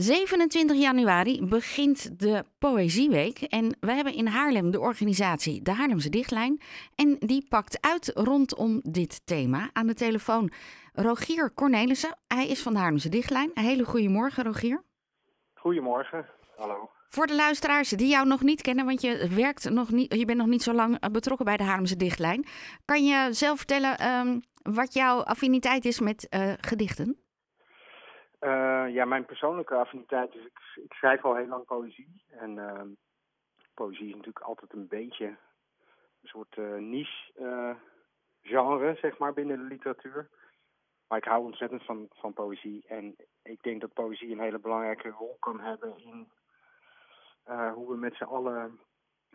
27 januari begint de Poëzieweek. En we hebben in Haarlem de organisatie De Haarlemse Dichtlijn. En die pakt uit rondom dit thema. Aan de telefoon Rogier Cornelissen. Hij is van de Haarlemse Dichtlijn. Een hele goede morgen, Rogier. Goedemorgen. Hallo. Voor de luisteraars die jou nog niet kennen, want je, werkt nog niet, je bent nog niet zo lang betrokken bij de Haarlemse Dichtlijn. Kan je zelf vertellen ehm, wat jouw affiniteit is met uh, gedichten? Uh, ja, mijn persoonlijke affiniteit is, ik, ik, schrijf al heel lang poëzie. En uh, poëzie is natuurlijk altijd een beetje een soort uh, niche genre, zeg maar, binnen de literatuur. Maar ik hou ontzettend van, van poëzie. En ik denk dat poëzie een hele belangrijke rol kan hebben in hoe we met z'n allen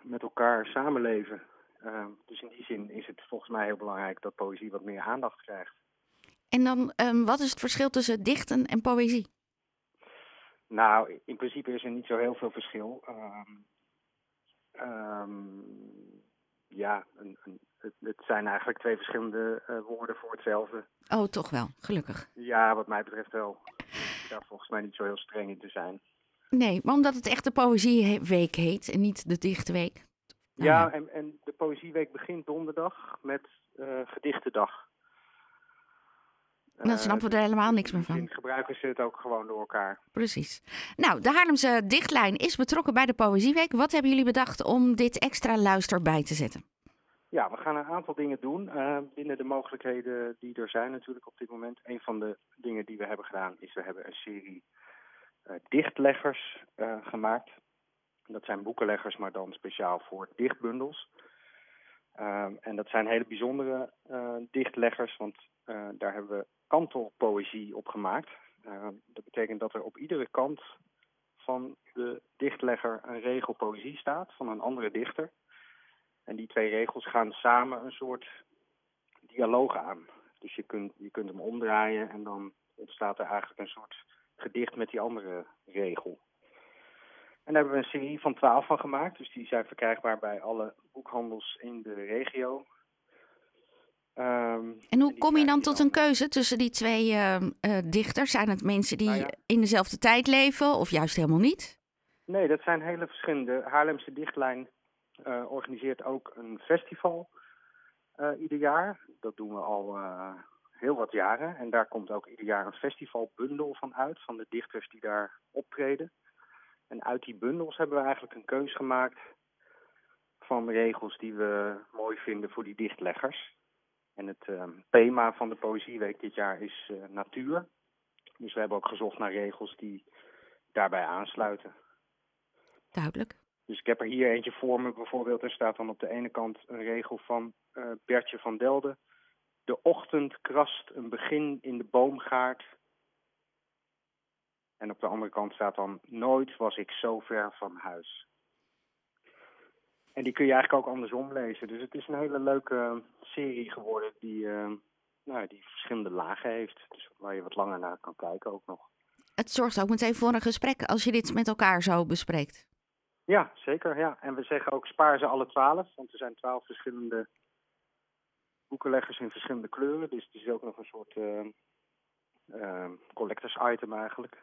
met elkaar samenleven. dus in die zin is het volgens mij heel belangrijk dat poëzie wat meer aandacht krijgt. En dan, um, wat is het verschil tussen dichten en poëzie? Nou, in principe is er niet zo heel veel verschil. Um, um, ja, een, een, het, het, zijn eigenlijk twee verschillende uh, woorden voor hetzelfde. Oh, toch wel, gelukkig. Ja, wat mij betreft wel. Daar volgens mij niet zo heel streng in te zijn. Nee, maar omdat het echt de Poëzieweek heet en niet de Dichtweek. Nou, ja, en, en de Poëzieweek begint donderdag met uh, Gedichtendag. Dan snappen we er helemaal niks meer van. gebruiken ze het ook gewoon door elkaar. Precies. Nou, de Haarlemse Dichtlijn is betrokken bij de Poëzieweek. Wat hebben jullie bedacht om dit extra luister bij te zetten? Ja, we gaan een aantal dingen doen uh, binnen de mogelijkheden die er zijn natuurlijk op dit moment. Een van de dingen die we hebben gedaan is we hebben een serie uh, dichtleggers uh, gemaakt. Dat zijn boekenleggers, maar dan speciaal voor dichtbundels. en dat zijn hele bijzondere dichtleggers, want daar hebben we kantelpoëzie opgemaakt. Uh, dat betekent dat er op iedere kant van de dichtlegger een regel poëzie staat van een andere dichter. En die twee regels gaan samen een soort dialoog aan. Dus je kunt, je kunt hem omdraaien en dan ontstaat er eigenlijk een soort gedicht met die andere regel. En daar hebben we een serie van twaalf van gemaakt. Dus die zijn verkrijgbaar bij alle boekhandels in de regio. Um, en hoe kom je dan tot een keuze tussen die twee uh, uh, dichters? Zijn het mensen die nou ja. in dezelfde tijd leven of juist helemaal niet? Nee, dat zijn hele verschillende. Haarlemse Dichtlijn uh, organiseert ook een festival ieder jaar. Dat doen we al heel wat jaren. En daar komt ook ieder jaar een festivalbundel van uit, van de dichters die daar optreden. En uit die bundels hebben we eigenlijk een keus gemaakt van regels die we mooi vinden voor die dichtleggers. En het uh, thema van de Poëzieweek dit jaar is uh, natuur. Dus we hebben ook gezocht naar regels die daarbij aansluiten. Duidelijk. Dus ik heb er hier eentje voor me bijvoorbeeld. Er staat dan op de ene kant een regel van uh, Bertje van Delden. De ochtend krast een begin in de boomgaard. En op de andere kant staat dan Nooit was ik zo ver van huis. En die kun je eigenlijk ook andersom lezen. Dus het is een hele leuke serie geworden die, uh, nou, die verschillende lagen heeft. Dus waar je wat langer naar kan kijken ook nog. Het zorgt ook meteen voor een gesprek als je dit met elkaar zo bespreekt. Ja, zeker. Ja. En we zeggen ook spaar ze alle twaalf. Want er zijn twaalf verschillende boekenleggers in verschillende kleuren. Dus het is ook nog een soort uh, uh, collectors item eigenlijk.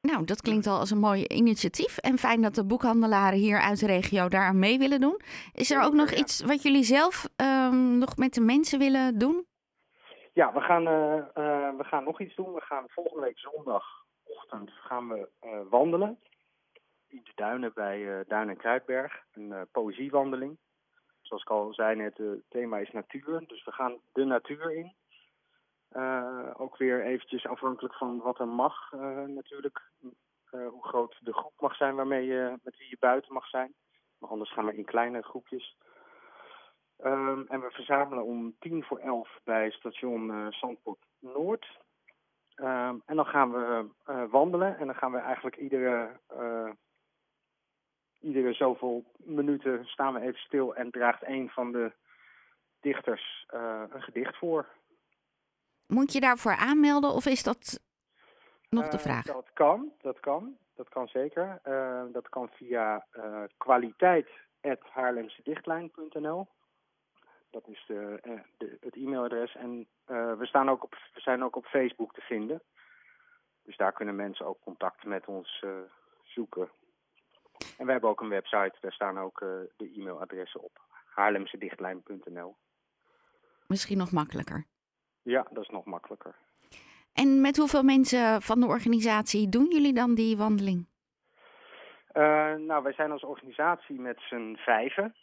Nou, dat klinkt al als een mooi initiatief. En fijn dat de boekhandelaren hier uit de regio daar aan mee willen doen. Is er ook nog iets wat jullie zelf um, nog met de mensen willen doen? Ja, we gaan, uh, uh, we gaan nog iets doen. We gaan volgende week zondagochtend gaan we uh, wandelen. In de duinen bij Duin en Kruidberg. Een poëziewandeling. Zoals ik al zei net, het thema is natuur. Dus we gaan de natuur in. Uh, ook weer eventjes afhankelijk van wat er mag uh, natuurlijk. Uh, hoe groot de groep mag zijn waarmee je, met wie je buiten mag zijn. Maar anders gaan we in kleine groepjes. Um, en we verzamelen om tien voor elf bij station Zandpoort Noord. Um, en dan gaan we wandelen en dan gaan we eigenlijk iedere, iedere zoveel minuten staan we even stil en draagt een van de dichters een gedicht voor. Moet je daarvoor aanmelden of is dat nog de uh, vraag? Dat kan, dat kan. Dat kan zeker. Uh, dat kan via uh, kwaliteit.haarlemsedichtlijn.nl. Dat is de, de, het e-mailadres. En we, staan ook op, we zijn ook op Facebook te vinden. Dus daar kunnen mensen ook contact met ons zoeken. En we hebben ook een website, daar staan ook de e-mailadressen op. haarlemsedichtlijn.nl Misschien nog makkelijker. Ja, dat is nog makkelijker. En met hoeveel mensen van de organisatie doen jullie dan die wandeling? Uh, nou, wij zijn als organisatie met z'n vijven.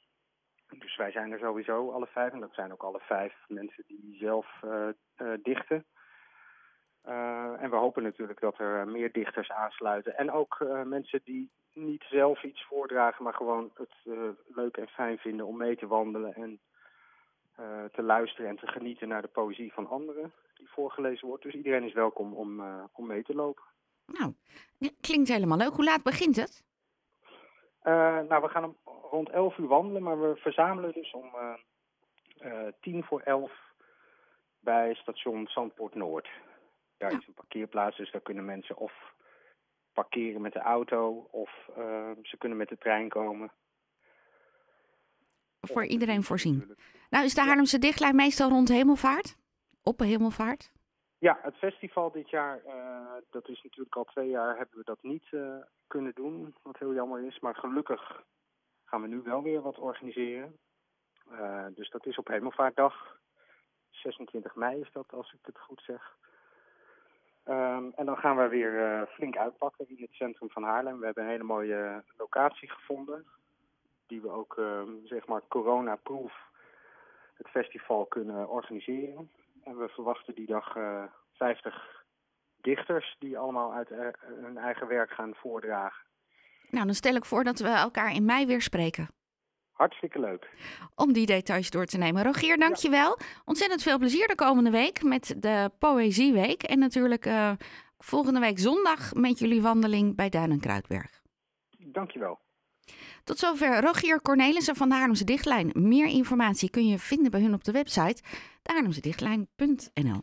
Dus wij zijn er sowieso alle vijf. En dat zijn ook alle vijf mensen die zelf uh, uh, dichten. en we hopen natuurlijk dat er meer dichters aansluiten. En ook mensen die niet zelf iets voordragen, maar gewoon het leuk en fijn vinden om mee te wandelen en te luisteren en te genieten naar de poëzie van anderen die voorgelezen wordt. Dus iedereen is welkom om, om mee te lopen. Nou, klinkt helemaal leuk. Hoe laat begint het? Uh, nou, we gaan om rond 11 uur wandelen, maar we verzamelen dus om tien voor elf bij station Zandpoort Noord. Daar is een parkeerplaats, dus daar kunnen mensen of parkeren met de auto of ze kunnen met de trein komen. Voor iedereen voorzien. Nou, is de Haarlemse dichtlijn meestal rond hemelvaart? Op hemelvaart? Ja, het festival dit jaar, uh, dat is natuurlijk al twee jaar, hebben we dat niet uh, kunnen doen, wat heel jammer is. Maar gelukkig gaan we nu wel weer wat organiseren. Uh, dus dat is op Hemelvaartdag. 26 mei is dat, als ik het goed zeg. Um, en dan gaan we weer flink uitpakken in het centrum van Haarlem. We hebben een hele mooie locatie gevonden. Die we ook, ehm, zeg maar, corona-proof het festival kunnen organiseren. En we verwachten die dag uh, 50 dichters die allemaal uit uh, hun eigen werk gaan voordragen. Nou, dan stel ik voor dat we elkaar in mei weer spreken. Hartstikke leuk. Om die details door te nemen. Rogier, dankjewel. Ja. Ontzettend veel plezier de komende week met de Poëzieweek. En natuurlijk uh, volgende week zondag met jullie wandeling bij Duin en Kruidberg. Dankjewel. Tot zover Rogier Cornelissen van de Haarlemse Dichtlijn. Meer informatie kun je vinden bij hun op de website dehaarlemsedichtlijn.nl